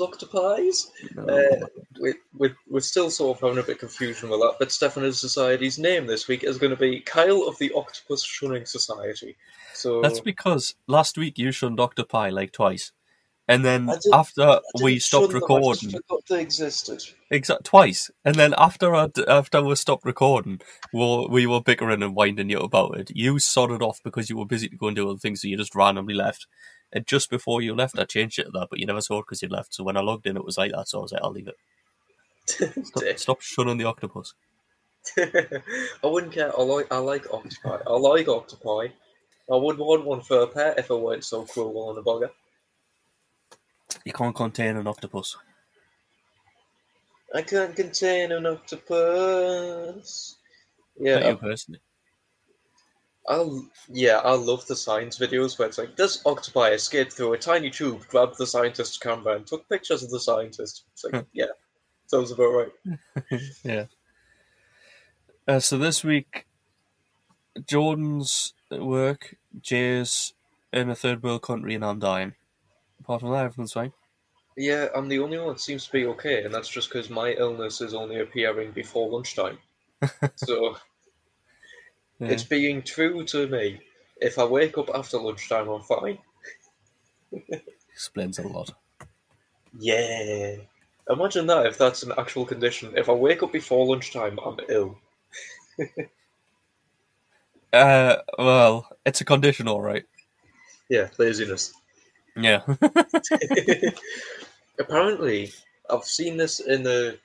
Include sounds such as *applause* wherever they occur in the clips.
octopies. Uh, we, we, we're still sort of having a bit of confusion with that, but Stefano's Society's name this week is going to be Kyle of the Octopus Shunning Society. So That's because last week you shunned Octopi like twice. And then after we stopped shun them, I just recording, they existed. exact twice, and then after I, after we stopped recording, we we were bickering and winding you about it. You sodded off because you were busy to go and do other things, so you just randomly left. And just before you left, I changed it to that, but you never saw it because you left. So when I logged in, it was like that. So I was like, I'll leave it. *laughs* Stop, stop shunning the octopus. *laughs* I wouldn't care. I like I like octopi. I like octopi. I would want one for a pet if I weren't so cruel on a bugger. You can't contain an octopus. I can't contain an octopus. Not Yeah, you personally. I'll yeah, I love the science videos where it's like this octopi escaped through a tiny tube, grabbed the scientist's camera, and took pictures of the scientist. It's like, yeah, sounds about right. *laughs* yeah. Uh, so this week, Jordan's work, Jay's in a third world country, and I'm dying. Apart from that, everything's fine. Yeah, I'm the only one that seems to be okay, and that's just because my illness is only appearing before lunchtime. *laughs* so Yeah. it's being true to me. If I wake up after lunchtime, I'm fine. Explains a lot. Yeah. Imagine that if that's an actual condition. If I wake up before lunchtime, I'm ill. *laughs* Uh, well, it's a condition, all right. Yeah, laziness. Yeah. *laughs* *laughs* Apparently, I've seen this in the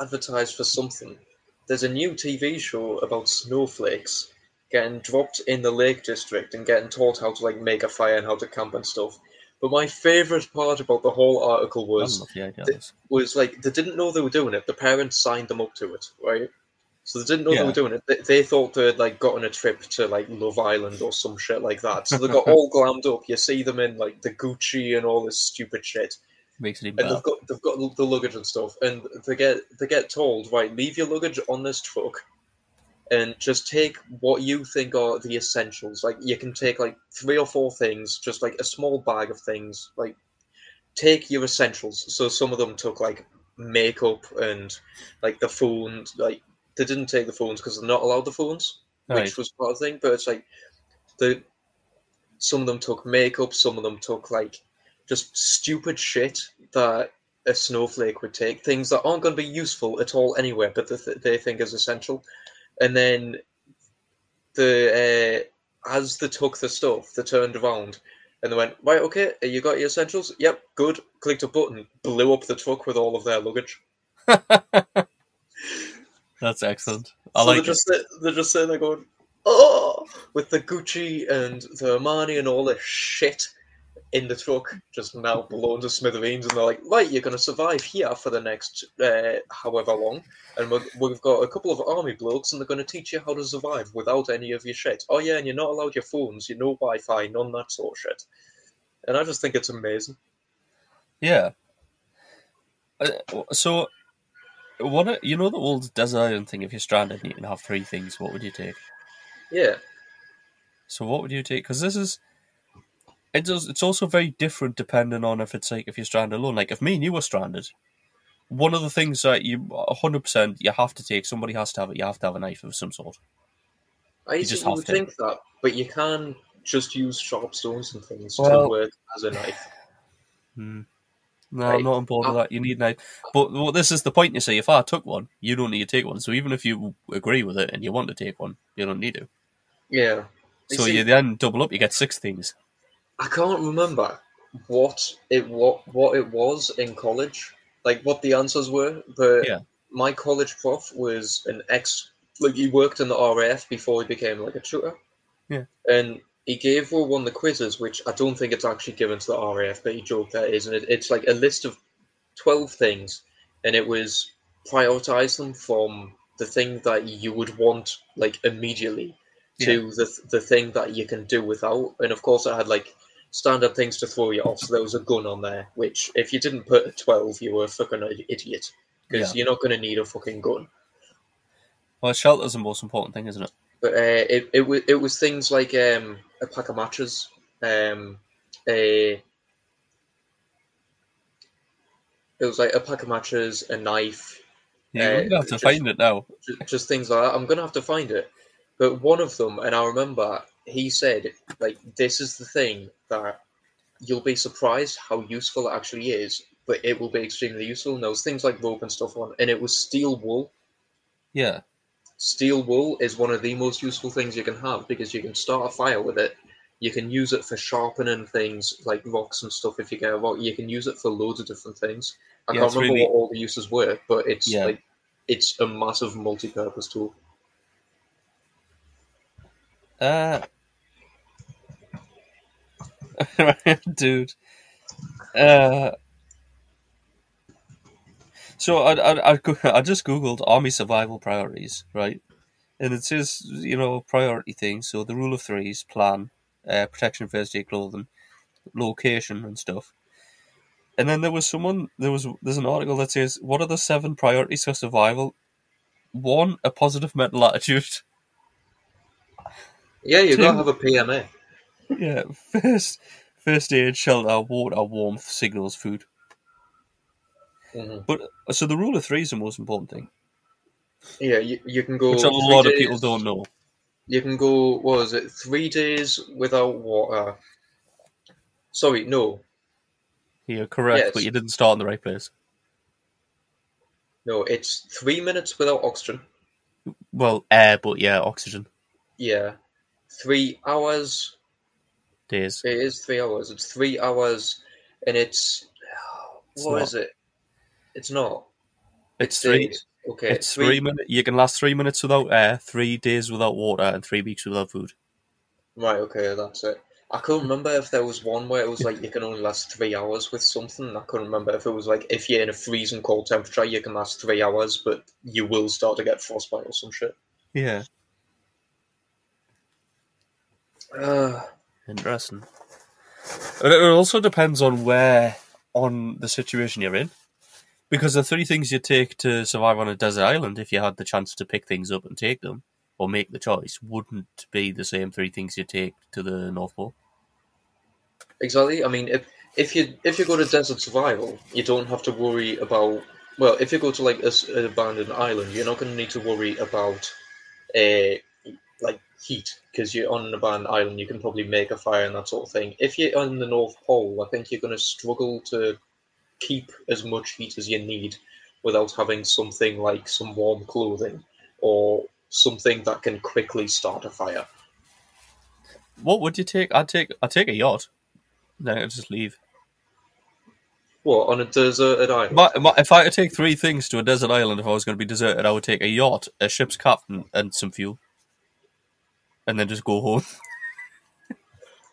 advertised for something. There's a new TV show about snowflakes getting dropped in the Lake District and getting taught how to like make a fire and how to camp and stuff. But my favorite part about the whole article was love the th- was like they didn't know they were doing it. The parents signed them up to it, right? So they didn't know Yeah. they were doing it. They, they thought they'd like gotten a trip to like Love Island or some shit like that. So they *laughs* got all glammed up. You see them in like the Gucci and all this stupid shit, Makes it even and better. they've got they've got the luggage and stuff. And they get they get told right, leave your luggage on this truck, and just take what you think are the essentials. Like you can take like three or four things, just like a small bag of things. Like take your essentials. So some of them took like makeup and like the phone. Like they didn't take the phones because they're not allowed the phones, which was part of the thing. But it's like the some of them took makeup, some of them took like just stupid shit that a snowflake would take, things that aren't going to be useful at all anywhere, but that th- they think is essential. And then the uh, as they took the stuff, they turned around and they went, right, okay, you got your essentials? Yep, good. Clicked a button, blew up the truck with all of their luggage. *laughs* That's excellent. I so like they're just they're just sitting there going, oh, with the Gucci and the Armani and all this shit in the truck, just now blown to smithereens, and they're like, right, you're going to survive here for the next uh, however long, and we're, we've got a couple of army blokes, and they're going to teach you how to survive without any of your shit. Oh yeah, and you're not allowed your phones, you no Wi-Fi, none of that sort of shit. And I just think it's amazing. Yeah. Uh, so, what you know the old desert island thing? If you're stranded and you can have three things, what would you take? Yeah, So, what would you take? Because this is, it does. It's also very different depending on if it's like if you're stranded alone. Like if me and you were stranded, one of the things that you, hundred percent, you have to take. Somebody has to have it. You have to have a knife of some sort. I You used just would to. think that, but you can just use sharp stones and things Well- to work as a knife. Hmm. No, Right. I'm not on board with that. You need a knife. But well, this is the point. You say if I took one, you don't need to take one. So even if you agree with it and you want to take one, you don't need to. Yeah. So see- you then double up. You get six things. I can't remember what it what what it was in college, like what the answers were. But Yeah. my college prof was an ex, like he worked in the RAF before he became like a tutor. Yeah. And he gave her one of the quizzes, which I don't think it's actually given to the RAF, but he joked that is, and it, it's like a list of twelve things, and it was prioritize them from the thing that you would want like immediately to the the thing that you can do without. And of course, I had like standard things to throw you off. So there was a gun on there, which if you didn't put a twelve, you were a fucking idiot because Yeah. you're not going to need a fucking gun. Well, shelter's the most important thing, isn't it? But uh, it it was it was things like um, a pack of matches, um, a it was like a pack of matches, a knife, You're Uh, gonna have to just- find it now. just, just things like that. I'm gonna have to find it. But one of them, and I remember he said, like, this is the thing that you'll be surprised how useful it actually is, but it will be extremely useful. And there was things like rope and stuff on, and it was steel wool. Yeah. Steel wool is one of the most useful things you can have because you can start a fire with it. You can use it for sharpening things like rocks and stuff. If you get a rock, you can use it for loads of different things. I Yeah, can't remember really- what all the uses were, but it's Yeah. like it's a massive multi-purpose tool. Uh, *laughs* dude. Uh, so I, I, I, I just googled army survival priorities, right? And it says, you know, priority things. So the rule of threes, plan, uh, protection, first aid, clothing, location, and stuff. And then there was someone, there was, there's an article that says, what are the seven priorities for survival? One, a positive mental *laughs* attitude. Yeah, you Two. gotta have a PMA. Yeah, first, first aid, shelter, water, warmth, signals, food. hmm But so the rule of three is the most important thing, Yeah, you, you can go. which a lot of people don't know. You can go. What was it? Three days without water. Sorry, no, You're correct, Yes. but you didn't start in the right place. no. It's three minutes without oxygen. Well, air, but yeah, oxygen Yeah, three hours. Days. It is three hours. It's three hours, and it's It's what not. is it? It's not. It's three. days. Okay, It's three minutes. You can last three minutes without air, three days without water, and three weeks without food. Right. Okay, that's it. I couldn't remember if there was one where it was like you can only last three hours with something. I couldn't remember if it was like if you're in a freezing cold temperature, you can last three hours, but you will start to get frostbite or some shit. Yeah, Uh, *sighs* interesting. And it also depends on where on the situation you're in, because the three things you take to survive on a desert island, if you had the chance to pick things up and take them or make the choice, wouldn't be the same three things you take to the North Pole. exactly. I mean, if if you if you go to desert survival, you don't have to worry about. Well, if you go to like a, an abandoned island, you're not going to need to worry about uh, like heat because you're on an island. You can probably make a fire and that sort of thing. If you're on the North Pole, I think you're going to struggle to keep as much heat as you need without having something like some warm clothing or something that can quickly start a fire. What would you take? I'd take I'd take a yacht. Then I'd just leave. What on a deserted island? My, my, if I had to take three things to a desert island, if I was going to be deserted, I would take a yacht, a ship's captain, and some fuel, and then just go home. *laughs*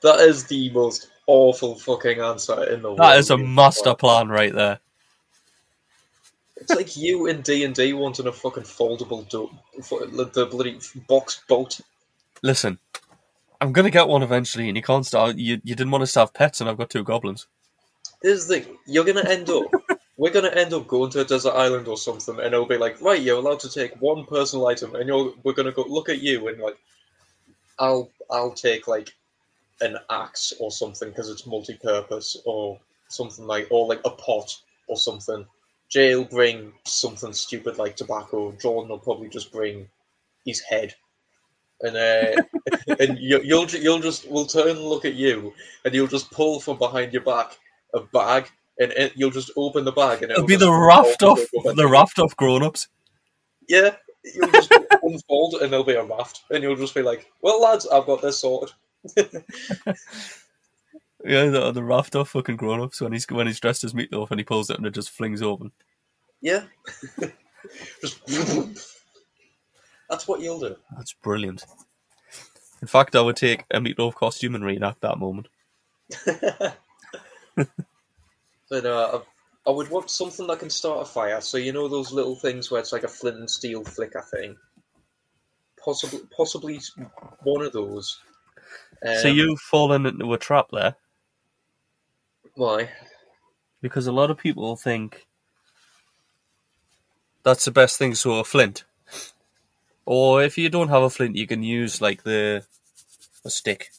That is the most awful fucking answer in the world. That is a master plan right there. It's like you in D and D wanting a fucking foldable do- the bloody box boat. Listen, I'm gonna get one eventually, and you can't start. You you didn't want us to have pets, and I've got two goblins. This is the thing. You're gonna end up. *laughs* we're gonna end up going to a desert island or something, and it'll be like, right, you're allowed to take one personal item, and you're we're gonna go look at you and like, I'll I'll take like an axe or something because it's multi-purpose or something like or like a pot or something. Jay will bring something stupid like tobacco. Jordan will probably just bring his head, and uh, *laughs* and you, you'll you'll just we'll turn and look at you, and you'll just pull from behind your back a bag, and it, you'll just open the bag, and It'll it'll be the raft off the raft off grown ups. Yeah, you'll just unfold, and there'll be a raft, and you'll just be like, "Well, lads, I've got this sorted." *laughs* Yeah, the, the raft off fucking grown ups when he's when he's dressed as meatloaf and he pulls it and it just flings open. Yeah, *laughs* just *laughs* that's what you'll do. That's brilliant. In fact, I would take a meatloaf costume and reenact that moment. But uh, I I would want something that can start a fire. So you know those little things where it's like a flint and steel flicker thing. Possibly, possibly one of those. Um, so you've fallen into a trap there why? because a lot of people think that's the best thing. So a flint, or if you don't have a flint, you can use like the a stick.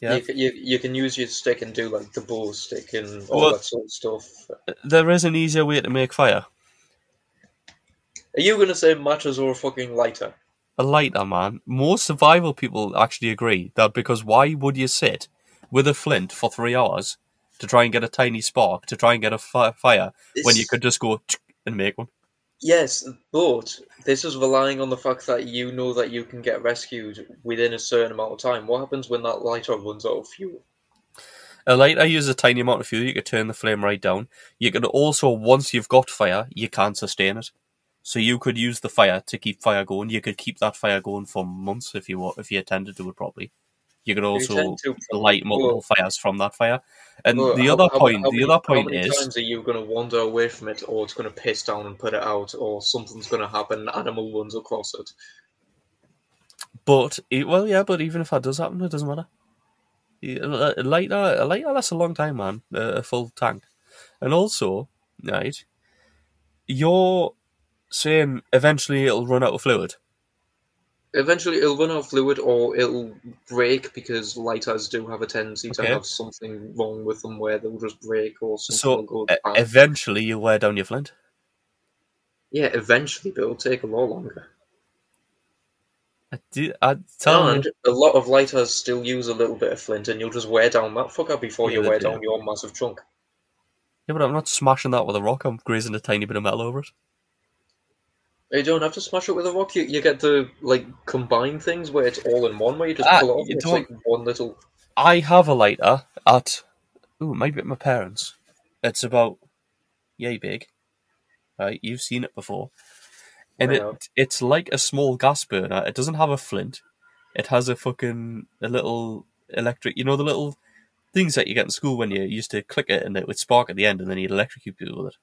Yeah. You, can- you you can use your stick and do like the bow stick and all Well- that sort of stuff. There is an easier way to make fire. Are you gonna say matches or a fucking lighter? A lighter, man. Most survival people actually agree that because why would you sit with a flint for three hours to try and get a tiny spark, to try and get a fi- fire, when you could just go and make one? Yes, but this is relying on the fact that you know that you can get rescued within a certain amount of time. What happens when that lighter runs out of fuel? A lighter uses a tiny amount of fuel. You can turn the flame right down. You can also, once you've got fire, you can't sustain it. So you could use the fire to keep fire going. You could keep that fire going for months if you if you attended to it properly. You could also to, light multiple Well- fires from that fire. And Well, the how- other how- point, how the other point how many is, times are you going to wander away from it, or it's going to piss down and put it out, or something's going to happen, an animal runs across it? but it, well, yeah, but even if that does happen, it doesn't matter. Uh, a uh, a lighter, a lighter lasts a long time, man. A a full tank, and also, right, you're saying um, eventually it'll run out of fluid. Eventually, it'll run out of fluid, or it'll break because lighters do have a tendency to have something wrong with them where they'll just break, or something So e- eventually you'll wear down your flint. yeah, eventually, but it'll take a lot longer. I, do, I tell and you, a lot of lighters still use a little bit of flint, and you'll just wear down that fucker before Yeah, you wear do. down your massive chunk. yeah, but I'm not smashing that with a rock. I'm grazing a tiny bit of metal over it. You don't have to smash it with a rock. You, you get to like combine things where it's all in one, where you just Ah, pull it off. you and It's don't- like one little. I have a lighter at, ooh, it might be at my parents'. It's about yay big. Right, you've seen it before, and have. it it's like a small gas burner. It doesn't have a flint. It has a fucking a little electric. You know the little things that you get in school when you used to click it and it would spark at the end, and then you'd electrocute people with it,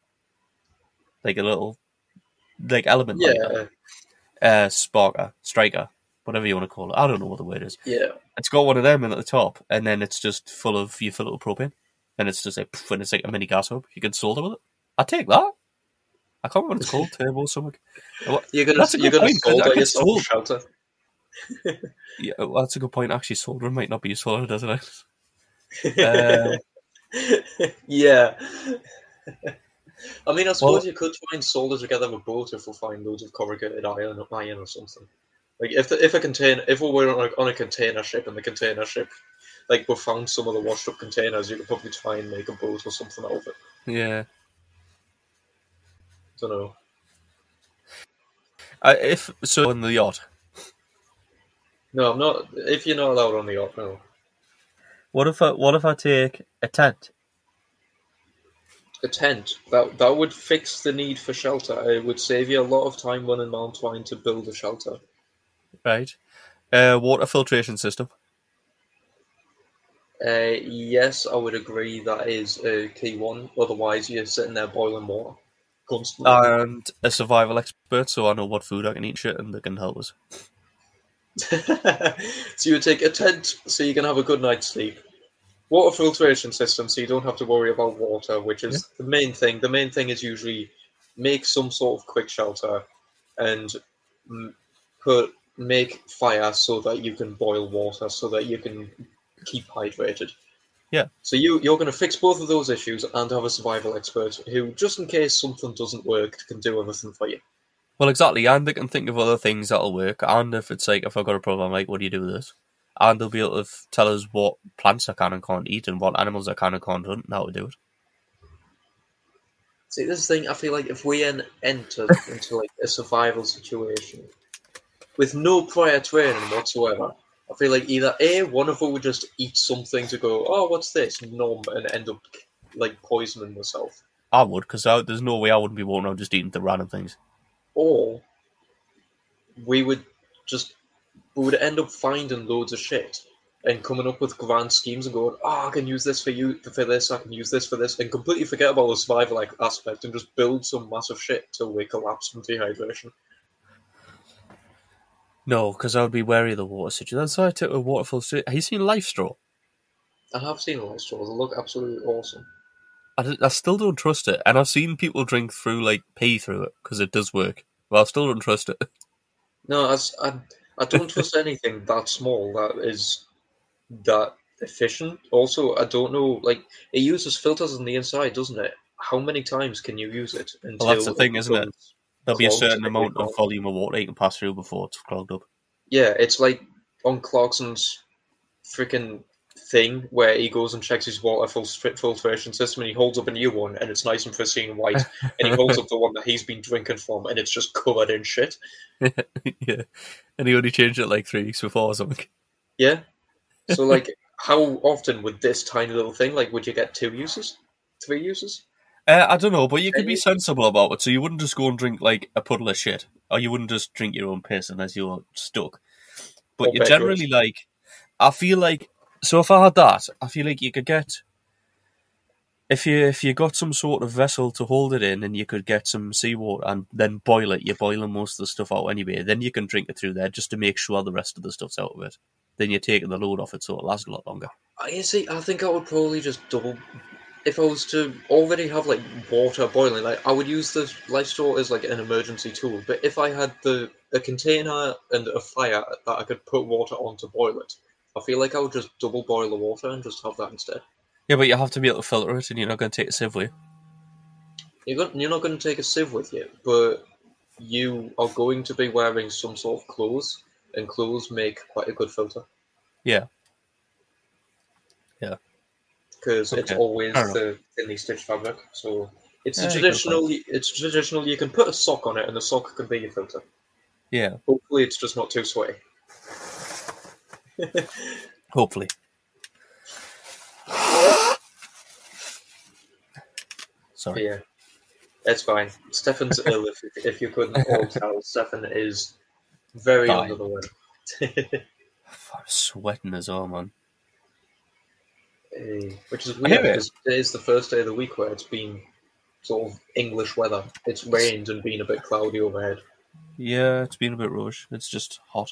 like a little like element. Yeah, uh, sparker, striker, whatever you want to call it. I don't know what the word is. yeah. It's got one of them in at the top, and then it's just full of you fill it with propane, and it's just like poof, and it's like a mini gas hob. You can solder with it. I take that. I can't remember what it's called, *laughs* turbo something. You're gonna That's a you're good gonna point, solder yourself sol- a shelter. *laughs* Yeah, well, that's a good point. Actually, soldering might not be useful, doesn't it? Uh, *laughs* yeah. I mean, I suppose Well- you could try and solder together a boat if we find loads of corrugated iron, iron or something. Like if the, if a container, if we were on a, on a container ship and the container ship, like we found some of the washed up containers, you could probably try and make a boat or something out of it. yeah. I don't know. Uh, if so, on the yacht, No, I'm not. If you're not allowed on the yacht, no. what if I what if I take a tent? A tent that that would fix the need for shelter. It would save you a lot of time running around trying to build a shelter. Right. Uh, water filtration system. Uh, yes, I would agree that is a key one. Otherwise, you're sitting there boiling water constantly. and a survival expert, so I know what food I can eat and shit, and they can help us. *laughs* so you would take a tent so you can have a good night's sleep. Water filtration system so you don't have to worry about water, which is the main thing. The main thing is usually make some sort of quick shelter and put make fire so that you can boil water so that you can keep hydrated. Yeah. So you you're going to fix both of those issues and have a survival expert who, just in case something doesn't work, can do everything for you. Well, exactly, and they can think of other things that'll work. And if it's like, if I've got a problem, like, what do you do with this? And they'll be able to tell us what plants I can and can't eat, and what animals I can and can't hunt, and how to do it. See, this thing. I feel like if we en- enter *laughs* into like a survival situation with no prior training whatsoever, I feel like either a one of us would just eat something to go, oh, what's this, numb, and end up like poisoning myself, I would, because there's no way I wouldn't be walking around just eating the random things. or we would just we would end up finding loads of shit and coming up with grand schemes and going, oh, I can use this for you for this, I can use this for this, and completely forget about the survival like, aspect and just build some massive shit till we collapse from dehydration. No, because I would be wary of the water situation. That's why I took a waterfall. Straight. Have you seen LifeStraw? I have seen LifeStraws. They look absolutely awesome. I, d- I still don't trust it, and I've seen people drink through, like, pee through it, because it does work. But I still don't trust it. No, I, I, I don't trust anything that small that is that efficient. Also, I don't know, like it uses filters on the inside, doesn't it? How many times can you use it? Until Well, that's the thing, isn't it? There'll be a certain amount of volume of water you can pass through before it's clogged up. Yeah, it's like on Clarkson's freaking thing where he goes and checks his water fil- filtration system and he holds up a new one and it's nice and pristine white *laughs* and he holds up the one that he's been drinking from and it's just covered in shit. *laughs* yeah, and he only changed it like three weeks before or something. Yeah. So *laughs* like how often would this tiny little thing like would you get two uses? Three uses? Uh, I don't know, but you could be sensible about it. So you wouldn't just go and drink like a puddle of shit, or you wouldn't just drink your own piss unless you're stuck. But Or you bed generally like. I feel like so. If I had that, I feel like you could get. If you if you got some sort of vessel to hold it in, and you could get some seawater and then boil it, you're boiling most of the stuff out anyway. Then you can drink it through there just to make sure the rest of the stuff's out of it. Then you're taking the load off it, so it lasts a lot longer. I see, I think I would probably just double if I was to already have like water boiling, like I would use the LifeStraw as like an emergency tool. But if I had the a container and a fire that I could put water on to boil it, I feel like I would just double boil the water and just have that instead. Yeah, but you have to be able to filter it, and you're not going to take a sieve with you. You're going, you're not going to take a sieve with you, but you are going to be wearing some sort of clothes, and clothes make quite a good filter Yeah. Yeah. Because it's always the thinly stitched fabric. So it's Yeah, a traditional. It's traditional. You can put a sock on it, and the sock can be your filter. Yeah, Hopefully, it's just not too sweaty. *laughs* hopefully. *sighs* Sorry. yeah, it's fine. Stefan's ill. If, if you couldn't *laughs* all tell, Stefan is very Dying. under the weather. *laughs* I'm sweating as well, man. Eh, Which is weird because it is the first day of the week where it's been sort of English weather. It's rained and been a bit cloudy overhead. Yeah, it's been a bit rush. It's just hot.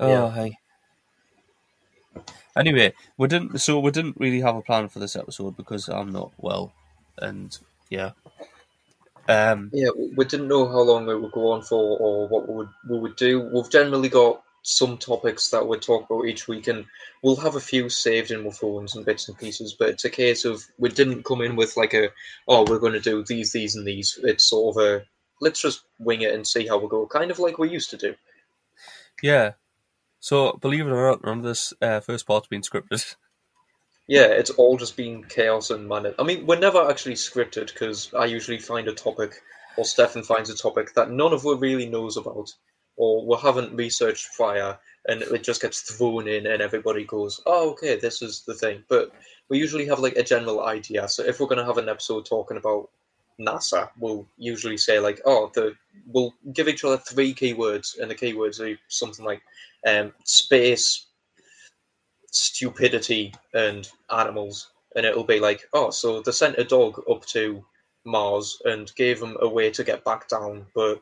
Oh, Yeah. hey. Anyway, we didn't. So we didn't really have a plan for this episode because I'm not well, and yeah. Um. Yeah, we we didn't know how long it would go on for or what we would we would do. We've generally got some topics that we'd talk about each week, and we'll have a few saved in our phones and bits and pieces. But it's a case of we didn't come in with like a oh we're going to do these, these, and these. It's sort of a let's just wing it and see how we go, kind of like we used to do. Yeah. So believe it or not, none of this uh, first part's been scripted. *laughs* Yeah, it's all just been chaos and man. I mean, we're never actually scripted because I usually find a topic, or Stefan finds a topic that none of us really knows about, or we haven't researched prior, and it just gets thrown in, and everybody goes, "Oh, okay, this is the thing." But we usually have like a general idea. So if we're going to have an episode talking about NASA, we'll usually say like, "Oh, the we'll give each other three keywords, and the keywords are something like um, space." stupidity and animals, and it'll be like, oh, so they sent a dog up to Mars and gave him a way to get back down, but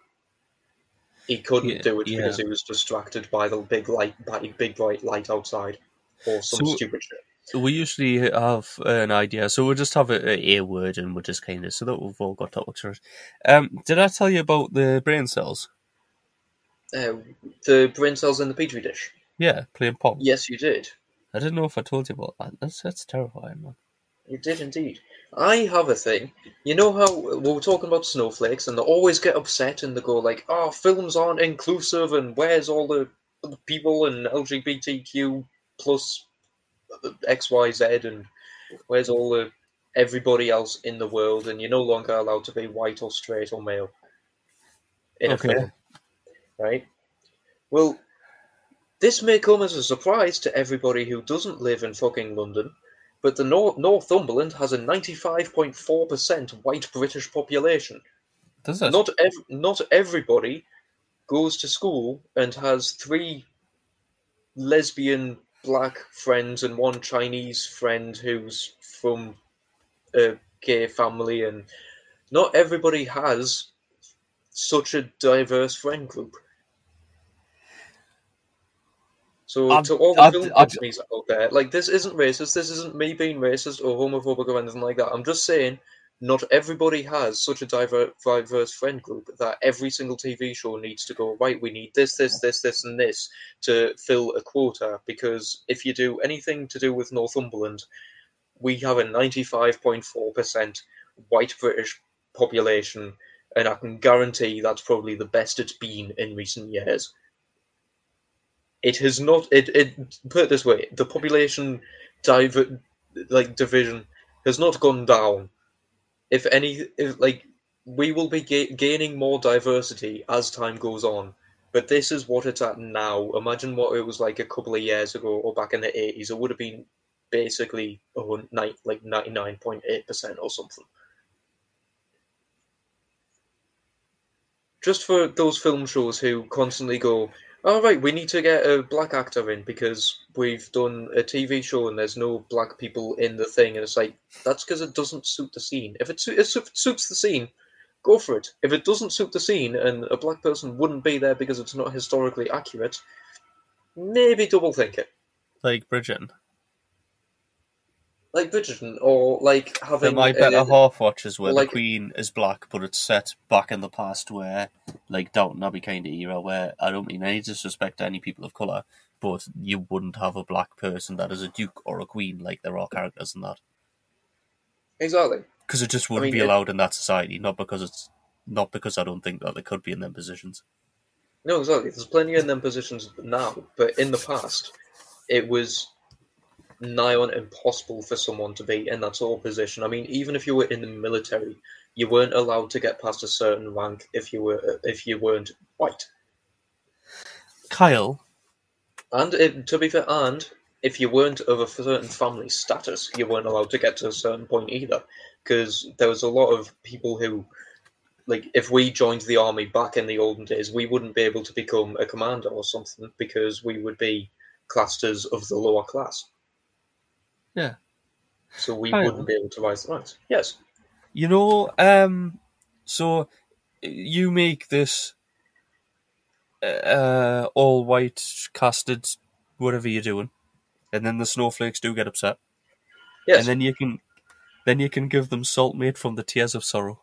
he couldn't Yeah, do it yeah. because he was distracted by the big light, by big bright light outside, or some So- stupid shit. We usually have an idea, so we'll just have a, a, word and we'll just kind of so that we've all got topics. Um, did I tell you about the brain cells? Uh, the brain cells in the petri dish. Yeah, playing pong. Yes, you did. I didn't know if I told you about that. That's that's terrifying, man. You did indeed. I have a thing. You know how we were talking about snowflakes, and they always get upset and they go like, "Oh, films aren't inclusive, and where's all the people and LGBTQ plus X, Y, Z, and where's all the everybody else in the world, and you're no longer allowed to be white or straight or male in Okay. a film, right? Well, this may come as a surprise to everybody who doesn't live in fucking London, but the Nor- Northumberland has a 95.4% white British population. Does it? Not ev- not everybody goes to school and has three lesbian black friends and one Chinese friend who's from a gay family, and not everybody has such a diverse friend group. So I'd- to all the I'd- film I'd- companies out there, like this isn't racist. This isn't me being racist or homophobic or anything like that. I'm just saying not everybody has such a diver- diverse friend group that every single TV show needs to go right. We need this, this, this, this, and this to fill a quota. Because if you do anything to do with Northumberland, we have a ninety-five point four percent white British population, and I can guarantee that's probably the best it's been in recent years. It has not. It, it put it this way: the population diver, like division has not gone down. If any, if like we will be ga- gaining more diversity as time goes on, but this is what it's at now. Imagine what it was like a couple of years ago or back in the eighties. It would have been basically oh, like nine eight percent or something. Just for those film shows who constantly go, "All right, we need to get a black actor in because we've done a TV show and there's no black people in the thing," and it's like that's because it doesn't suit the scene. If it, su- if it suits the scene, go for it. If it doesn't suit the scene and a black person wouldn't be there because it's not historically accurate, maybe double think it. Like Bridgerton. Like Bridgerton, or like But having my better uh, half watches where like- the Queen is black, but it's set back in the past where, like Downton Abbey kind of era, where I don't mean any disrespect to any people of colour, but you wouldn't have a black person that is a duke or a queen like there are characters in that. exactly. Because it just wouldn't mean, be it- allowed in that society, not because it's not because I don't think that they could be in them positions. No, exactly. There's plenty in them positions now, but in the past, it was nigh on impossible for someone to be in that sort of position. I mean, even if you were in the military, you weren't allowed to get past a certain rank if you were if you weren't white. Kyle, And it, to be fair, and if you weren't of a certain family status, you weren't allowed to get to a certain point either. Because there was a lot of people who, like, if we joined the army back in the olden days, we wouldn't be able to become a commander or something because we would be classed as of the lower class. Yeah. So we Kyle. wouldn't be able to rise the ranks. Yes. you know, um, so you make this uh, all white casted whatever you're doing, and then the snowflakes do get upset. Yes. and then you can then you can give them salt made from the tears of sorrow.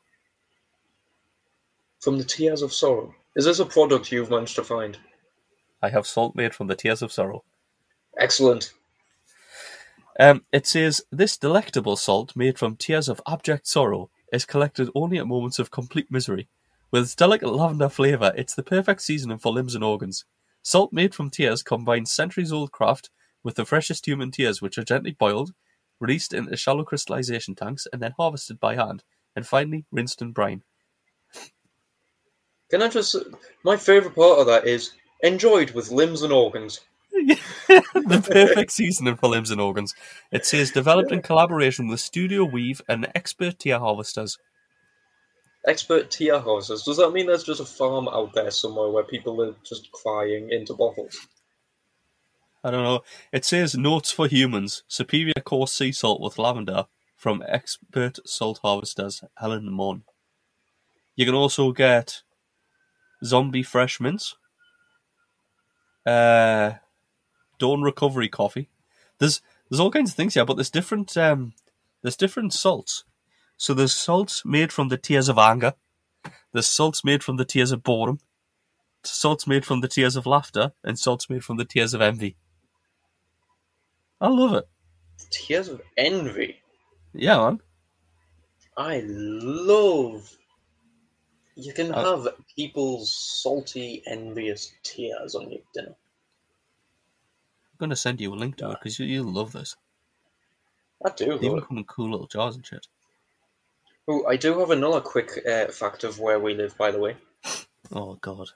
From the Tears of Sorrow. Is this a product you've managed to find? I have salt made from the tears of sorrow. Excellent. Um, it says this delectable salt made from tears of abject sorrow is collected only at moments of complete misery. With its delicate lavender flavour, it's the perfect seasoning for limbs and organs. Salt made from tears combines centuries-old craft with the freshest human tears, which are gently boiled, released into shallow crystallization tanks, and then harvested by hand, and finally rinsed in brine. Can I just. My favourite part of that is enjoyed with limbs and organs. *laughs* the perfect *laughs* seasoning for limbs and organs. It says developed in collaboration with Studio Weave and expert tear harvesters. Expert tear harvesters. Does that mean there's just a farm out there somewhere where people are just crying into bottles? I don't know. It says notes for humans: superior coarse sea salt with lavender from expert salt harvesters Halen Môn. You can also get zombie fresh mints, uh, dawn recovery coffee. There's there's all kinds of things here, but there's different um, there's different salts. So there's salts made from the tears of anger. There's salts made from the tears of boredom. Salts made from the tears of laughter, and salts made from the tears of envy. I love it. Tears of envy. Yeah, man. I love. You can Uh, have people's salty, envious tears on your dinner. I'm gonna send you a link to it because you, you'll love this. I do. They even come in cool little jars and shit. Oh, I do have another quick uh, fact of where we live, by the way. *laughs* Oh god.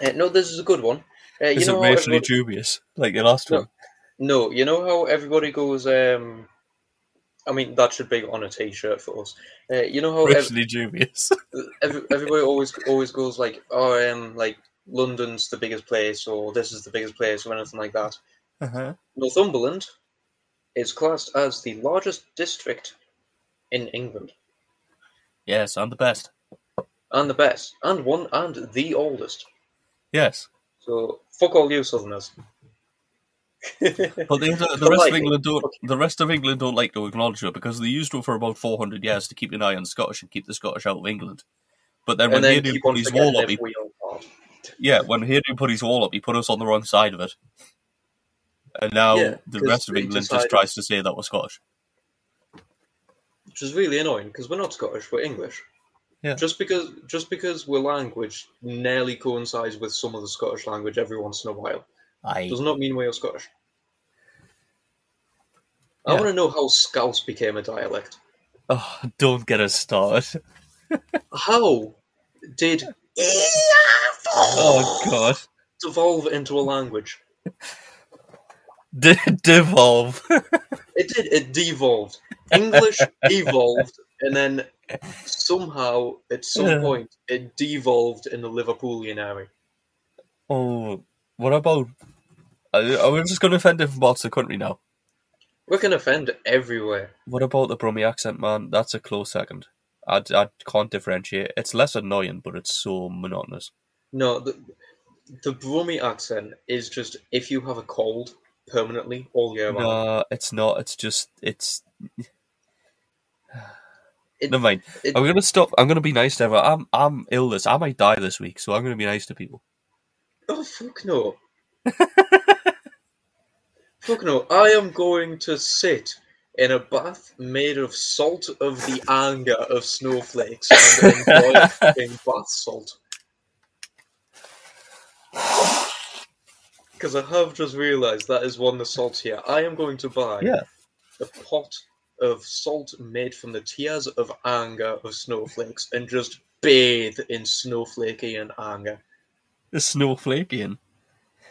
Uh, no, this is a good one. Uh, you Is know it racially everybody- dubious? Like the last No. one? No, you know how everybody goes. Um, I mean, that should be on a T-shirt for us. Uh, you know how ev- Racially dubious. *laughs* every, everybody always always goes like, "Oh, um, like London's the biggest place," or "This is the biggest place," or anything like that. uh-huh. Northumberland is classed as the largest district in England Yes, I'm the best. and the best, and one and the oldest. Yes. So fuck all you Southerners. But the, the, *laughs* the rest of England don't. The rest of England don't like to acknowledge it because they used to for about four hundred years to keep an eye on Scottish and keep the Scottish out of England. But then when and then Hadrian keep put on yeah, when Hadrian put his wall up, he put us on the wrong side of it. And now Yeah, the rest of England just tries to say that we're Scottish. which is really annoying because we're not Scottish, we're English. Yeah. Just because just because we're language nearly coincides with some of the Scottish language every once in a while I does not mean we are Scottish. I want to know how Scouse became a dialect. oh, don't get us started. *laughs* How did Oh God, devolve into a language? *laughs* De- devolve. It did. It devolved. English *laughs* evolved, and then somehow, at some Yeah. point, it devolved in the Liverpoolian area. oh, what about? Are are we just going to offend different parts of the country now? We can offend everywhere. What about the Brummie accent, man? That's a close second. I, I can't differentiate. It's less annoying, but it's so monotonous. No, the the Brummie accent is just if you have a cold permanently all year round. No, it's not. It's just it's. *sighs* It- Never mind. it- I'm gonna stop. I'm gonna be nice to everyone. I'm I'm ill this. I might die this week, so I'm gonna be nice to people. Oh fuck no! *laughs* fuck no! I am going to sit in a bath made of salt of the anger of snowflakes and fucking *laughs* bath salt. Because I have just realised that is one of the salts here. I am going to buy Yeah. a pot of salt made from the tears of anger of snowflakes and just bathe in snowflakey and anger. The snowflakian.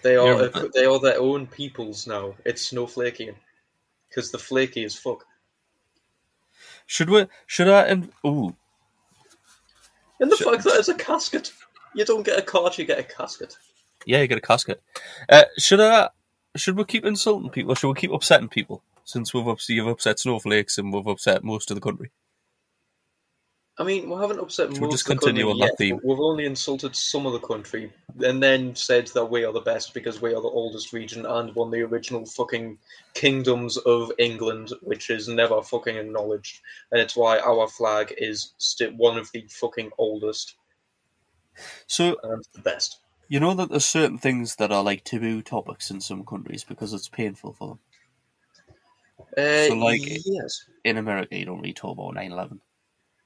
They are Yeah. they are their own peoples now. It's snowflakian because the flaky is fuck. Should we? Should I? And ooh, And the Sure. fact that it's a casket. You don't get a cart, you get a casket. yeah, you get a casket. Uh, should I? Should we keep insulting people? or Should we keep upsetting people? Since we've upset, you've upset snowflakes and we've upset most of the country. I mean, we haven't upset Should most we just of the continue country on that yet, theme? but We've only insulted some of the country, and then said that we are the best because we are the oldest region and one of the original fucking kingdoms of England, which is never fucking acknowledged, and it's why our flag is sti- one of the fucking oldest So and the best. you know that there's certain things that are like taboo topics in some countries because it's painful for them. Uh, So, like, yes, In America, you don't really talk about 9/11.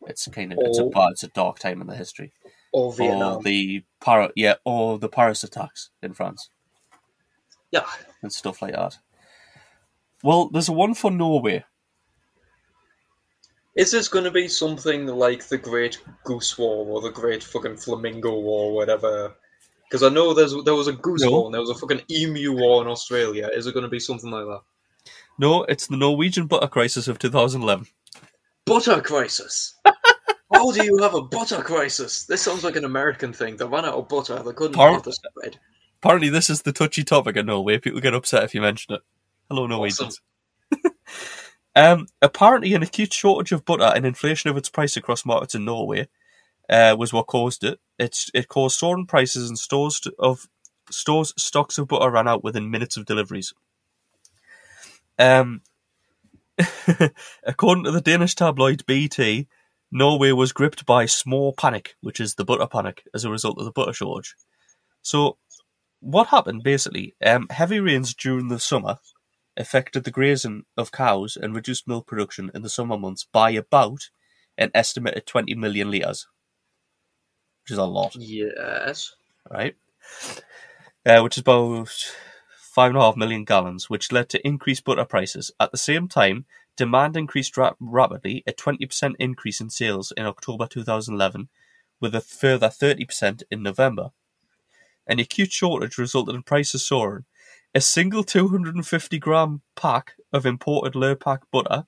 It's kind of it's a it's a dark time in the history. or Or the Paris, yeah, or the Paris attacks in France. Yeah, and stuff like that. Well, there's one for Norway. Is this going to be something like the Great Goose War or the Great fucking Flamingo War, or whatever? Because I know there's there was a goose No. war and there was a fucking emu war in Australia. Is it going to be something like that? No, it's the Norwegian butter crisis of 2011. Butter crisis. How do you have a butter crisis? This sounds like an American thing. They ran out of butter. They couldn't Par- have the spread. Apparently, this is the touchy topic in Norway. People get upset if you mention it. Hello, Norwegians. *laughs* um, apparently, an acute shortage of butter and inflation of its price across markets in Norway uh, was what caused it. It's it caused soaring prices and stores to- of stores stocks of butter ran out within minutes of deliveries. Um, *laughs* according to the Danish tabloid BT, Norway was gripped by small panic, which is the butter panic, as a result of the butter shortage. So, what happened basically? Um, heavy rains during the summer affected the grazing of cows and reduced milk production in the summer months by about an estimated 20 million litres, which is a lot Yes. right? Uh, which is about five and a half million gallons, which led to increased butter prices. At the same time, demand increased ra- rapidly, a 20% increase in sales in October 2011, with a further 30% in November. An acute shortage resulted in prices soaring. A single 250 gram pack of imported Lurpak butter,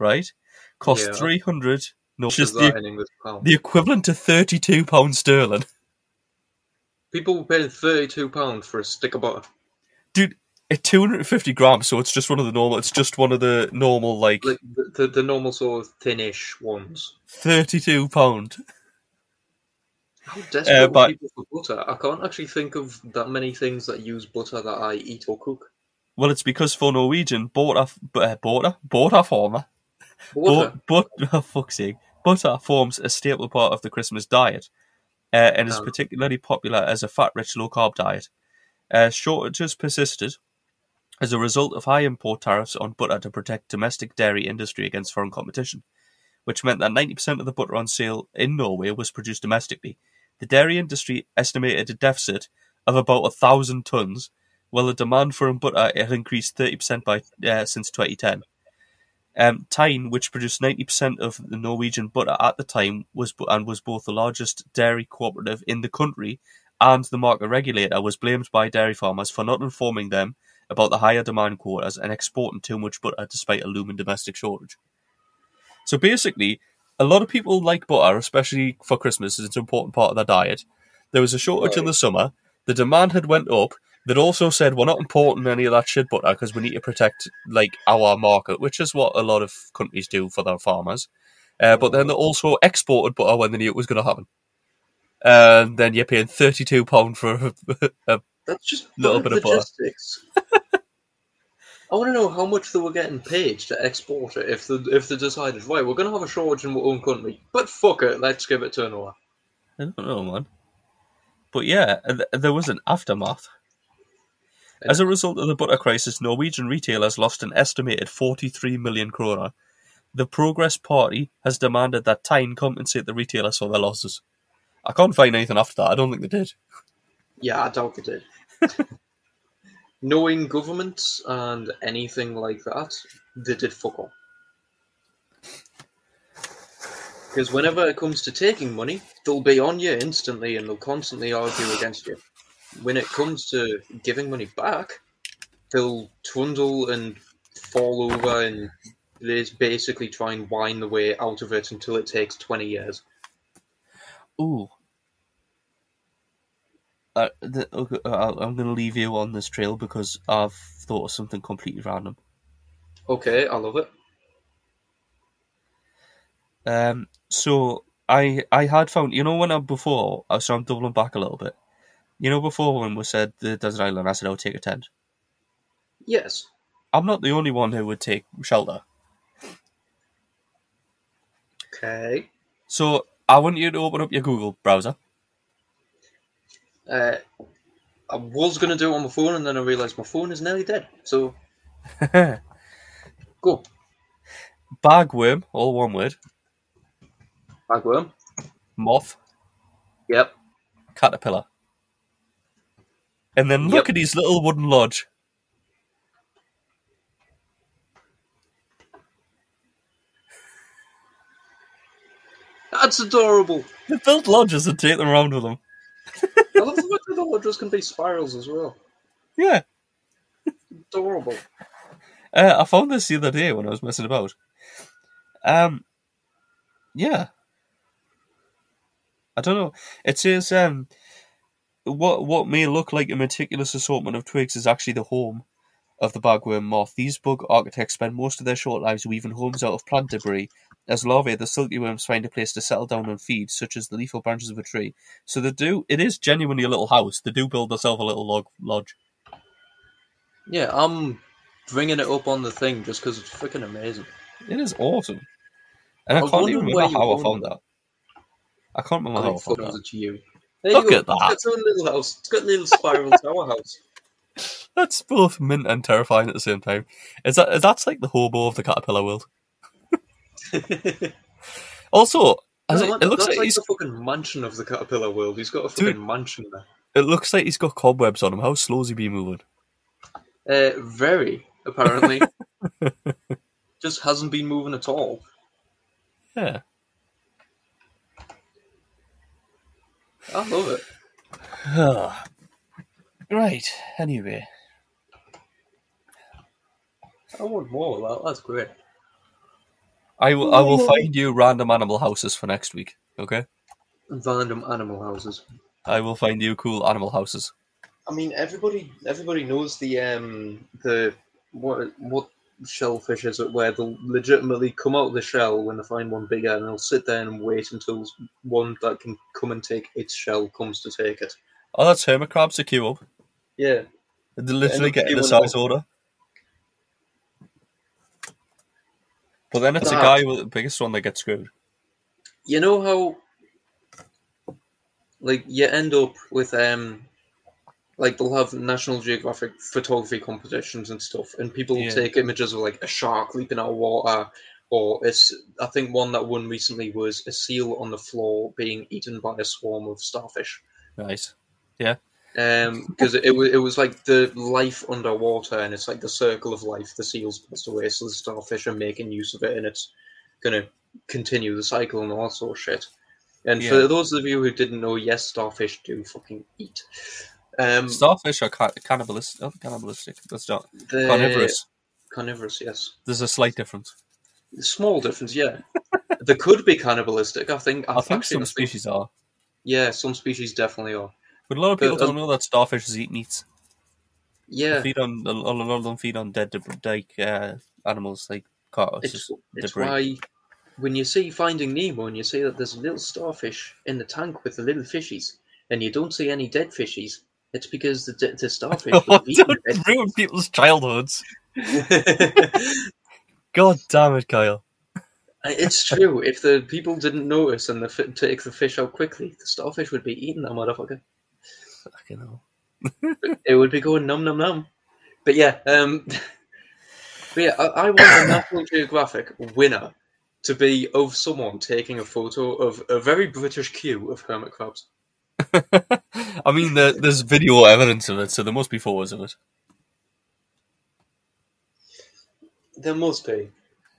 right, cost Yeah. 300, no, Which is the, in English pound? the equivalent to £32 sterling. People will pay thirty-two pounds for a stick of butter. Dude, at 250 grams, so it's just one of the normal. It's just one of the normal like, Like the, the, the normal sort of thinnish ones. 32 pound. How desperate Uh, but- people for butter? I can't actually think of that many things that use butter that I eat or cook. Well, it's because for Norwegian, butter, uh, butter, butter former, Water. but, but oh, fuck's sake, butter forms a staple part of the Christmas diet, uh, and is particularly popular as a fat-rich, low-carb diet. Uh, shortages persisted as a result of high import tariffs on butter to protect domestic dairy industry against foreign competition, which meant that 90% of the butter on sale in Norway was produced domestically. The dairy industry estimated a deficit of about a thousand tons, while the demand for butter had increased 30% by uh, since 2010. Um, Tine, which produced 90% of the Norwegian butter at the time, was and was both the largest dairy cooperative in the country and the market regulator, was blamed by dairy farmers for not informing them about the higher demand quotas and exporting too much butter despite a looming domestic shortage. So basically, a lot of people like butter, especially for Christmas, as it's an important part of their diet. There was a shortage in the summer. The demand had went up. They'd also said we're not importing any of that shit butter because we need to protect like our market, which is what a lot of countries do for their farmers. Uh, but then they also exported butter when they knew it was going to happen. And then you're paying thirty-two pound for a, a That's just Little bit of butter. logistics. *laughs* I want to know how much they were getting paid to export it if they if they decided right we're going to have a shortage in our own country, but fuck it, let's give it to another. I don't know, man. But yeah, there was an aftermath. As a result of the butter crisis, Norwegian retailers lost an estimated 43 million kroner. The Progress Party has demanded that Tine compensate the retailers for their losses. I can't find anything after that. I don't think they did. Yeah, I doubt they did. *laughs* Knowing governments and anything like that, they did fuck all. Because whenever it comes to taking money, they'll be on you instantly and they'll constantly argue against you. When it comes to giving money back, they'll trundle and fall over and basically try and whine the way out of it until it takes 20 years. Ooh. Uh, the, okay, uh, I'm going to leave you on this trail because I've thought of something completely random. Okay, I love it. Um, so I I had found you know when I before uh, so I'm doubling back a little bit. You know before when we said the desert island, I said I would take a tent. Yes. I'm not the only one who would take shelter. Okay. So I want you to open up your Google browser. Uh, I was going to do it on my phone and then I realised my phone is nearly dead. So, *laughs* go. Bagworm, all one word. Bagworm. Moth, Yep. caterpillar. And then look Yep. at his little wooden lodge. That's adorable. They built lodges and take them around with them. I love the fact that the lodges can be spirals as well. Yeah. Adorable. Uh, I found this the other day when I was messing about. Um, yeah. I don't know. It says um, what what may look like a meticulous assortment of twigs is actually the home of the bagworm moth. These bug architects spend most of their short lives weaving homes out of plant debris. As larvae, the silky worms find a place to settle down and feed, such as the leaf or branches of a tree. So they do. It is genuinely a little house. They do build themselves a little log lodge. Yeah, I'm bringing it up on the thing just because it's freaking amazing. It is awesome. And I, I can't even remember you how I found that. I can't remember I how I found that. it's you. There Look you at that. It's got its own little house. It's got a little spiral *laughs* tower house. That's both mint and terrifying at the same time. Is that that's like the hobo of the caterpillar world? *laughs* Also, as No, it, that- it looks like, like he's the fucking mansion of the caterpillar world. He's got a Dude. fucking mansion there. it looks like he's got cobwebs on him. How slow is he be moving? Uh, very apparently. *laughs* just hasn't been moving at all. Yeah. I love it. *sighs* right. Anyway, I want more of that. That's great. I will I will find you random animal houses for next week. Okay. Random animal houses. I will find you cool animal houses. I mean, everybody everybody knows the um the what what shellfish is it where they'll legitimately come out of the shell when they find one bigger and they'll sit there and wait until one that can come and take its shell comes to take it. Oh, that's hermit crabs to queue up. Yeah, They literally get in the size up. order. But then it's That- guy with the biggest one that gets screwed. You know how, like, you end up with um, like they'll have National Geographic photography competitions and stuff, and people will Yeah. take images of like a shark leaping out of water, or it's. I think one that won recently was a seal on the floor being eaten by a swarm of starfish. Nice. Um, because it, it was it was like the life underwater, and it's like the circle of life. The seals passed away, so the starfish are making use of it, and it's gonna continue the cycle and all that sort of shit. And Yeah. for those of you who didn't know, yes, starfish do fucking eat. Um, Starfish are ca- cannibalistic. Not cannibalistic. That's not carnivorous. Carnivorous, yes. There's a slight difference. Small difference, yeah. they could be cannibalistic. I think. I think some species are, Yeah, some species definitely are. But a lot of But, people don't um, know that starfishes eat meat. They Yeah, feed on a lot of them feed on dead like uh, animals like carcasses. it's, it's debris. why when you see Finding Nemo and you see that there's a little starfish in the tank with the little fishies, and you don't see any dead fishies, it's because the de- the starfish *laughs* Oh, don't ruin people's childhoods. *laughs* God damn it, Kyle. it's true. If the people didn't notice and the fi- take the fish out quickly, the starfish would be eating that motherfucker. Fucking hell. It would be going num num num. But yeah, um, but yeah, I, I want a *coughs* National Geographic winner to be of someone taking a photo of a very British queue of hermit crabs. *laughs* I mean, there, there's video evidence of it, so there must be photos of it. There must be.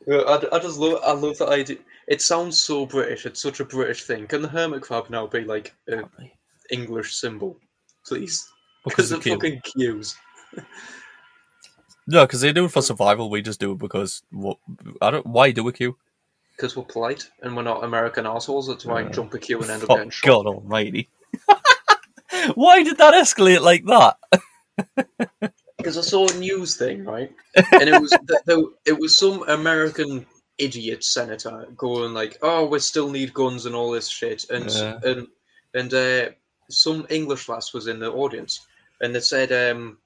I, I just love I love that idea. It sounds so British. It's such a British thing. Can the hermit crab now be like an English symbol, please? Because Because the of queue. fucking queues. *laughs* No, because they do it for survival. We just do it because what? I don't. Why do a queue? Because we're polite and we're not American assholes that try and jump a queue and end up getting shot. God Almighty! *laughs* Why did that escalate like that? *laughs* Because I saw a news thing, right? And it was th- th- it was some American idiot senator going like, "Oh, we still need guns and all this shit," and Yeah. and and uh, some English lass was in the audience, and they said um,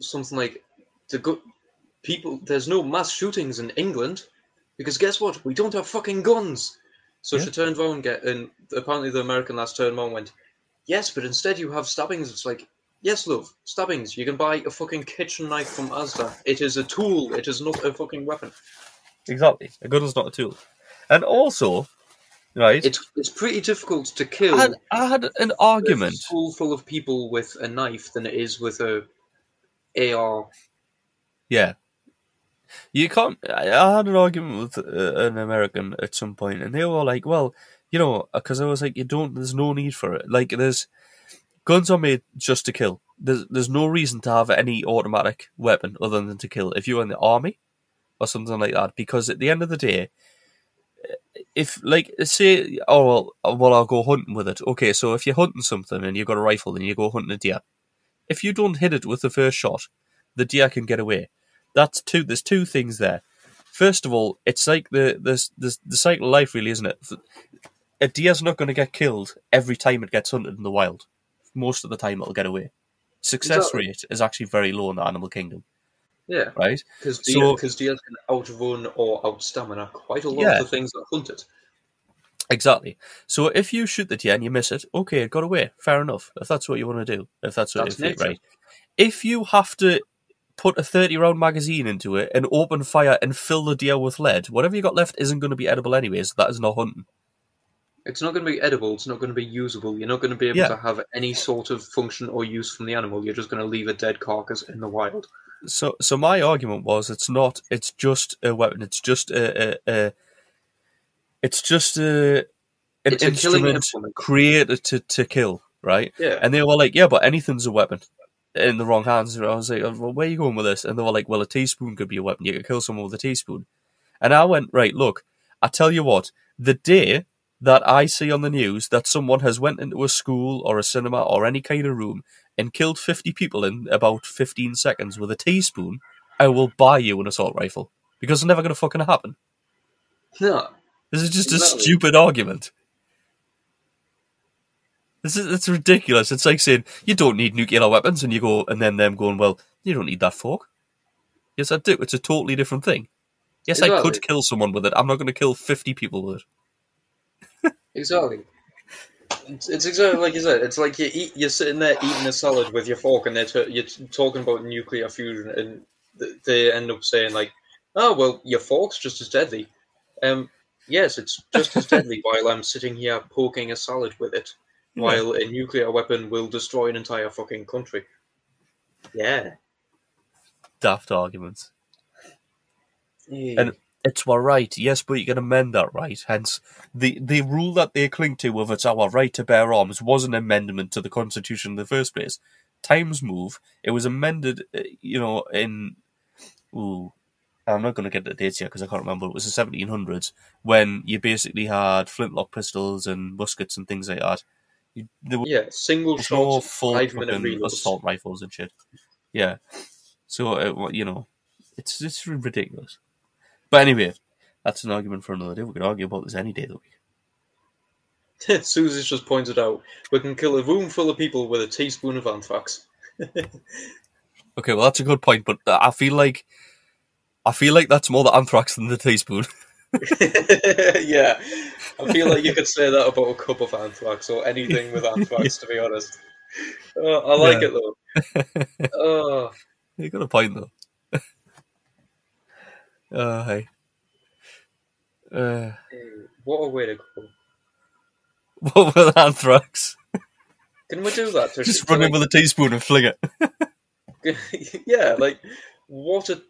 something like, "The good people, there's no mass shootings in England because guess what? We don't have fucking guns." So Yeah. she turned around and get, and apparently the American lass turned around and went, "Yes, but instead you have stabbings." It's like. Yes, love. Stabbings. You can buy a fucking kitchen knife from Asda. It is a tool. It is not a fucking weapon. Exactly. A gun is not a tool. And also, right? It's it's pretty difficult to kill I had, I had an argument. a school full of people with a knife than it is with a AR. Yeah. You can't. I had an argument with uh, an American at some point, and they were like, "Well, you know," because I was like, "You don't. There's no need for it. Like, there's guns are made just to kill. There's there's no reason to have any automatic weapon other than to kill. If you're in the army or something like that, because at the end of the day, if like say, oh well, uh, well, I'll go hunting with it. Okay, so if you're hunting something and you've got a rifle and you go hunting a deer, if you don't hit it with the first shot, the deer can get away. That's two. There's two things there. First of all, it's like the the the, the cycle of life, really, isn't it? A deer's not going to get killed every time it gets hunted in the wild. Most of the time, it'll get away. Success Exactly. rate is actually very low in the animal kingdom, Yeah, right? because So- uh, because deer can outrun or outstamina quite a lot Yeah. of the things that hunt it. Exactly. So if you shoot the deer and you miss it, okay, it got away. Fair enough. If that's what you want to do, if that's what That's you- right. If you have to put a thirty round magazine into it and open fire and fill the deer with lead, whatever you got left isn't going to be edible anyway. So that is not hunting. It's not going to be edible. It's not going to be usable. You're not going to be able Yeah. to have any sort of function or use from the animal. You're just going to leave a dead carcass in the wild. So, so my argument was, it's not. It's just a weapon. It's just a. a, a it's just a an It's a instrument implement. created to, to kill, right? Yeah. And they were like, "Yeah, but anything's a weapon." In the wrong hands, I was like, "Well, where are you going with this?" And they were like, "Well, a teaspoon could be a weapon. You could kill someone with a teaspoon." And I went, "Right, look, I tell you what. The day that I see on the news that someone has went into a school or a cinema or any kind of room and killed fifty people in about fifteen seconds with a teaspoon, I will buy you an assault rifle because it's never going to fucking happen. No. This is just Exactly. a stupid argument. This is it's ridiculous. It's like saying you don't need nuclear weapons, and you go, and then them going, well, you don't need that fork. Yes, I do. It's a totally different thing. Yes, I could kill someone with it. I'm not going to kill 50 people with it. *laughs* Exactly. It's, it's exactly like you said. It's like you eat, you're sitting there eating a salad with your fork, and they're t- you're t- talking about nuclear fusion, and th- they end up saying like, "Oh well, your fork's just as deadly." Um, yes, it's just as deadly *laughs* while I'm sitting here poking a salad with it, Yeah. while a nuclear weapon will destroy an entire fucking country. Yeah. Daft arguments. Yeah. And it's our right, yes, but you can amend that right. Hence, the, the rule that they cling to of it's our right to bear arms was an amendment to the Constitution in the first place. Times move. It was amended, uh, you know, in. Ooh, I'm not going to get the dates here because I can't remember. It was the 1700s when you basically had flintlock pistols and muskets and things like that. You, yeah, single no shot, full five minute fucking assault rifles and shit. Yeah. So, uh, you know, it's it's ridiculous. But anyway, that's an argument for another day. We could argue about this any day of the week. *laughs* Susie's just pointed out we can kill a room full of people with a teaspoon of anthrax. *laughs* Okay, well that's a good point, but I feel like I feel like that's more the anthrax than the teaspoon. *laughs* yeah, I feel like you could say that about a cup of anthrax or anything with anthrax. To be honest, uh, I like Yeah. it though. Oh, you got a point though. Uh, hey. Uh, what a way to go! *laughs* what with anthrax? Can we do that? To, *laughs* Just run in like, with a teaspoon and fling it. *laughs* yeah, like what a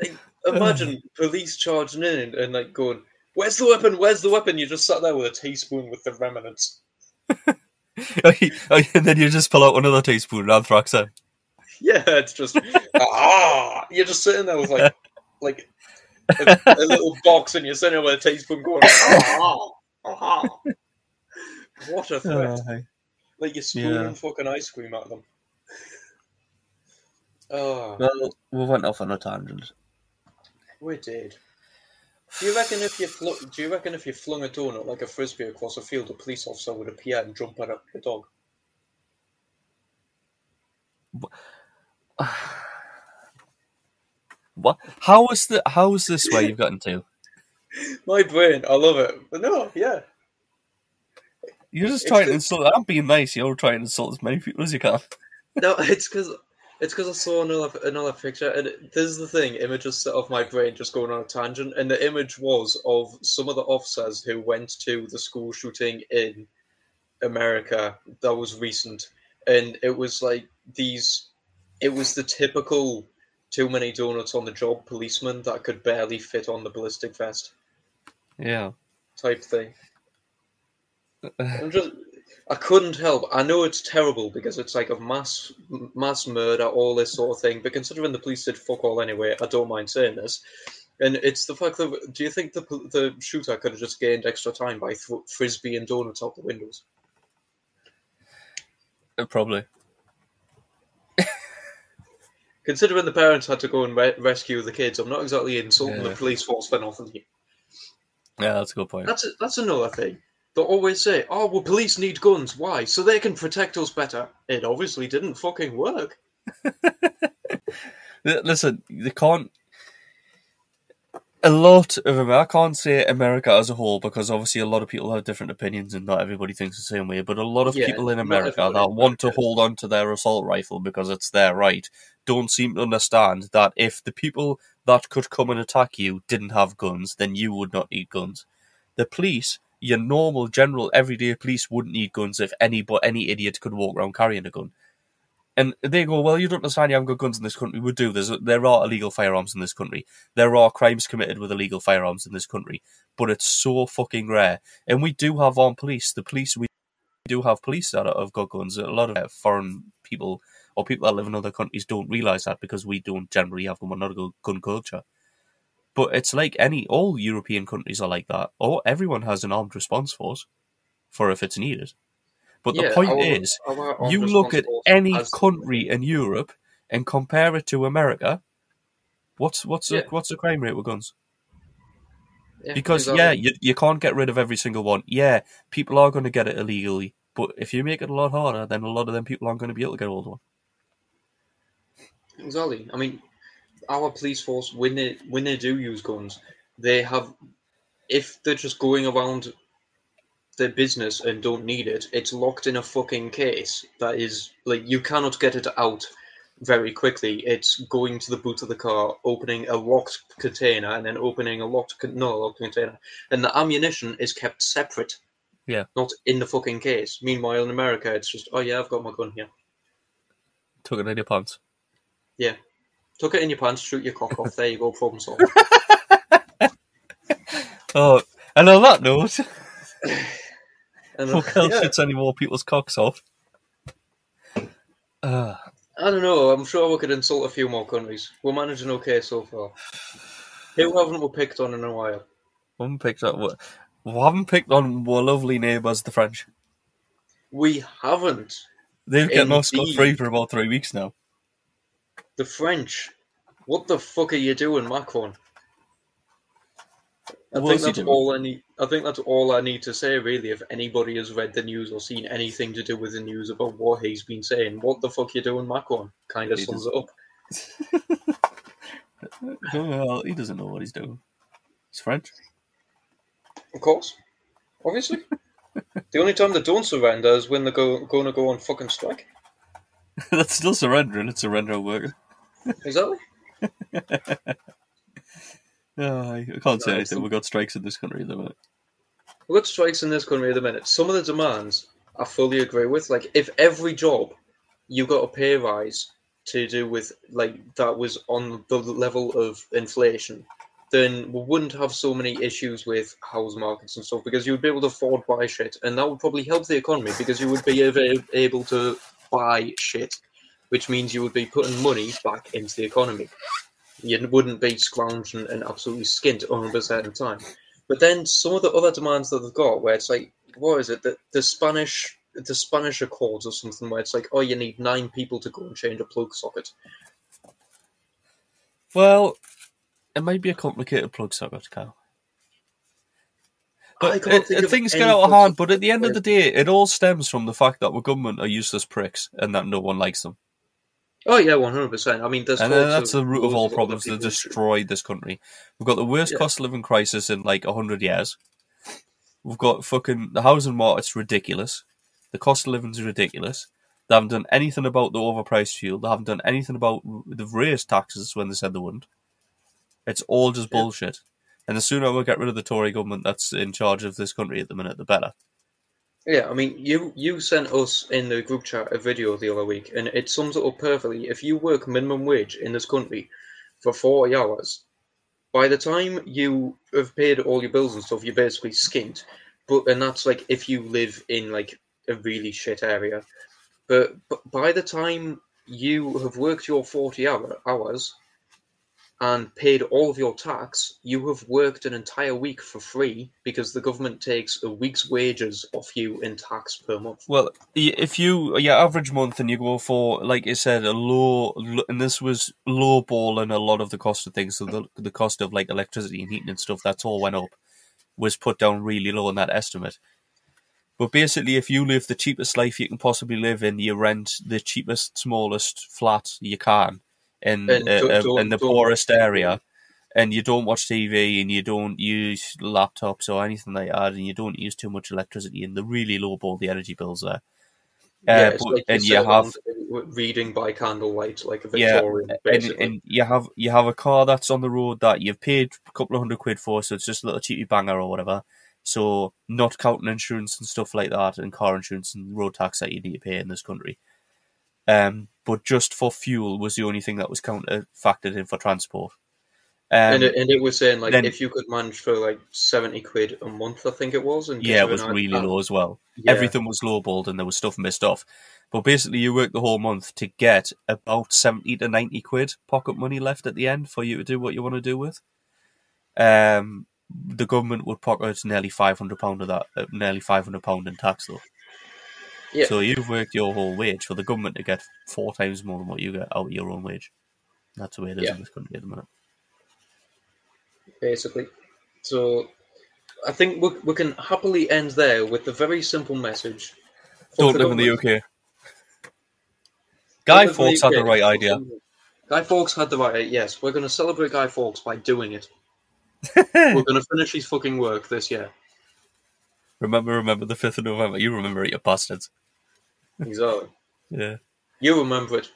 like, imagine *sighs* police charging in and, and like going, "Where's the weapon? Where's the weapon?" You just sat there with a teaspoon with the remnants. and then you just pull out another teaspoon and anthrax in. Yeah, it's just ah. You're just sitting there with like like a, a little box, and you're sitting there with a teaspoon going ah ah. What a threat! Uh. Like you're spooning yeah. fucking ice cream at them. Oh, Well, we went off on a tangent. we did. Do you reckon if you flu- do you reckon if you flung a donut like a frisbee across a field, a police officer would appear and jump at your dog? What? How is the? How is this where you've gotten to? *laughs* My brain, I love it. But no, yeah. You're just trying to insult. I'm being nice. You're trying to insult as many people as you can. *laughs* No, it's because it's because I saw another another picture, and it, this is the thing. Images set off my brain just going on a tangent, and the image was of some of the officers who went to the school shooting in America that was recent, and it was like these. It was the typical too many donuts on the job policeman that could barely fit on the ballistic vest Yeah. type thing. I'm just, I couldn't help. I know it's terrible because it's like a mass mass murder, all this sort of thing. But considering the police did fuck all anyway, I don't mind saying this. And it's the fact that do you think the the shooter could have just gained extra time by th- frisbee and donuts out the windows? Uh, Probably. Considering the parents had to go and re- rescue the kids, I'm not exactly insulting Yeah. the police force for nothing. here. Yeah, that's a good point. That's that's another thing. They always say, "Oh, well, police need guns. Why? So they can protect us better." It obviously didn't fucking work. *laughs* Listen, they can't. A lot of America, I can't say America as a whole because obviously a lot of people have different opinions and not everybody thinks the same way. But a lot of Yeah, people in America that in want to hold on to their assault rifle because it's their right don't seem to understand that if the people that could come and attack you didn't have guns, then you would not need guns. The police, your normal, general, everyday police wouldn't need guns if any but any idiot could walk around carrying a gun. And they go, well, you don't understand. You haven't got guns in this country. We do. There's there are illegal firearms in this country. There are crimes committed with illegal firearms in this country, but it's so fucking rare. And we do have armed police. The police we do have police that have got guns. A lot of uh, foreign people or people that live in other countries don't realize that because we don't generally have them. We're not a gun culture. But it's like any all European countries are like that. Or everyone has an armed response force for if it's needed. But the Yeah, point our- is, armed you look at any country in Europe and compare it to America. What's what's Yeah. the, what's the crime rate with guns? Yeah, Because exactly. yeah, you you can't get rid of every single one. Yeah, people are going to get it illegally, but if you make it a lot harder, then a lot of them people aren't going to be able to get hold of one. Exactly. I mean, our police force when they when they do use guns, they have if they're just going around their business and don't need it, it's locked in a fucking case that is like you cannot get it out very quickly. It's going to the boot of the car, opening a locked container, and then opening a locked con- no locked container, and the ammunition is kept separate. Yeah. not in the fucking case. Meanwhile, in America, it's just oh yeah, I've got my gun here. Took it in your pants. Yeah, tuck it in your pants, shoot your cock off. There you go, problem solved. *laughs* Oh, and on that note, *laughs* And, fuck else *laughs* yeah. shits any more people's cocks off. Uh, I don't know. I'm sure we could insult a few more countries. We're managing okay so far. Who haven't we picked on in a while? we haven't picked up. We haven't picked on more lovely neighbours, the French. We haven't. They've getting off scot free for about three weeks now. The French. What the fuck are you doing, Macron? I think that's all I need. I think that's all I need to say, really. If anybody has read the news or seen anything to do with the news about what he's been saying, what the fuck you doing, Macron? Kind of He sums it up. *laughs* Well, he doesn't know what he's doing. He's French. Of course, obviously. *laughs* the only time they don't surrender is when they're go, going to go on fucking strike. *laughs* That's still surrendering. It's surrender working. Exactly. Uh, I can't say anything. We've got strikes in this country at the minute. We've got strikes in this country at the minute. Some of the demands I fully agree with. Like, if every job you got a pay rise to do with like that was on the level of inflation, then we wouldn't have so many issues with house markets and stuff because you would be able to afford buy shit, and that would probably help the economy because you would be able to buy shit, which means you would be putting money back into the economy. You wouldn't be scrounging and absolutely skint 100% of the time. But then some of the other demands that they've got, where it's like, what is it? The, the Spanish, the Spanish Accords or something, where it's like, oh, you need nine people to go and change a plug socket. Well, it might be a complicated plug socket, Kyle. But it, it- things get out of hand. But at the end of the day, it all stems from the fact that our government are useless pricks and that no one likes them. Oh yeah, one hundred percent. I mean, there's And uh, that's of the root of all problems that destroyed this country. We've got the worst Yeah. cost of living crisis in like hundred years. We've got fucking the housing market's ridiculous. The cost of living's ridiculous. They haven't done anything about the overpriced fuel. They haven't done anything about they've raised taxes when they said they wouldn't. It's all just Yeah. bullshit. And the sooner we get rid of the Tory government that's in charge of this country at the minute, the better. Yeah, I mean, you you sent us in the group chat a video the other week, and it sums it up perfectly. If you work minimum wage in this country for forty hours, by the time you have paid all your bills and stuff, you're basically skint. But and that's like if you live in like a really shit area. But, but by the time you have worked your forty hour hours and paid all of your tax, you have worked an entire week for free because the government takes a week's wages off you in tax per month. Well, if you your average month and you go for like I said a low, and this was low ball and a lot of the cost of things, so the the cost of like electricity and heating and stuff, that's all went up, was put down really low in that estimate. But basically, if you live the cheapest life you can possibly live in, you rent the cheapest, smallest flat you can in And uh, don't- uh, in the don't poorest area, and you don't watch TV and you don't use laptops or anything like that, and you don't use too much electricity, and the really low ball the energy bills there. Yeah, Uh, it's but- like and you have reading by candlelight, like a Yeah, Victorian, and, and you have you have a car that's on the road that you've paid a couple of hundred quid for, so it's just a little cheapy banger or whatever. So not counting insurance and stuff like that, and car insurance and road tax that you need to pay in this country. Um, but just for fuel was the only thing that was counted factored in for transport. Um, and, it, and it was saying like then- if you could manage for like seventy quid a month, I think it was, and yeah, it was really low as well. Yeah. Everything was lowballed and there was stuff missed off. But basically, you work the whole month to get about 70 to 90 quid pocket money left at the end for you to do what you want to do with. Um, the government would pocket nearly £500 of that, uh, nearly £500 in tax though. Yeah. So you've worked your whole wage for the government to get four times more than what you get out of your own wage. That's the way it is Yeah. in this country at the minute. basically. So I think we, we can happily end there with the very simple message. Don't live in the. UK. Guy Fawkes had the right idea. Guy Fawkes had the right. Yes, we're going to celebrate Guy Fawkes by doing it. *laughs* we're going to finish his fucking work this year. remember, remember the fifth of November. You remember it, you bastards. Exactly. Yeah. You remember it.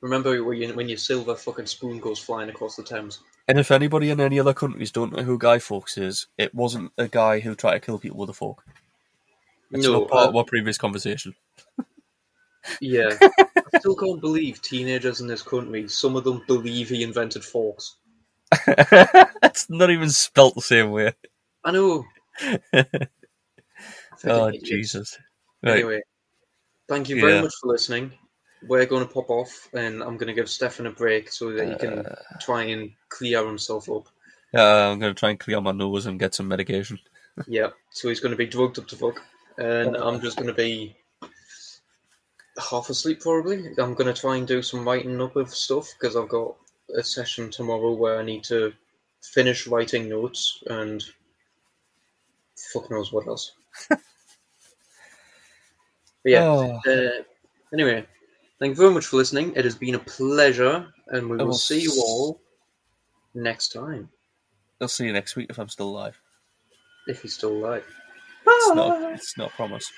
Remember when, you, when your silver fucking spoon goes flying across the Thames? And if anybody in any other countries don't know who Guy Fawkes is, it wasn't a guy who tried to kill people with a fork. It's No, not part uh, of our previous conversation. *laughs* Yeah. *laughs* I still can't believe teenagers in this country, some of them believe he invented forks. *laughs* it's not even spelt the same way. I know. Oh, idiots. Jesus. Right. Anyway, thank you very Yeah. much for listening. We're going to pop off, and I'm going to give Stefan a break so that he can Uh. try and clear himself up. Yeah, I'm going to try and clear my nose and get some medication. *laughs* Yeah, so he's going to be drugged up to fuck, and I'm just going to be half asleep probably. I'm going to try and do some writing up of stuff because I've got a session tomorrow where I need to finish writing notes and fuck knows what else. But yeah. Oh, Uh, anyway, thank you very much for listening. It has been a pleasure, and we will will see you all next time I'll see you next week if I'm still alive. if he's still alive. It's not, it's not a promise.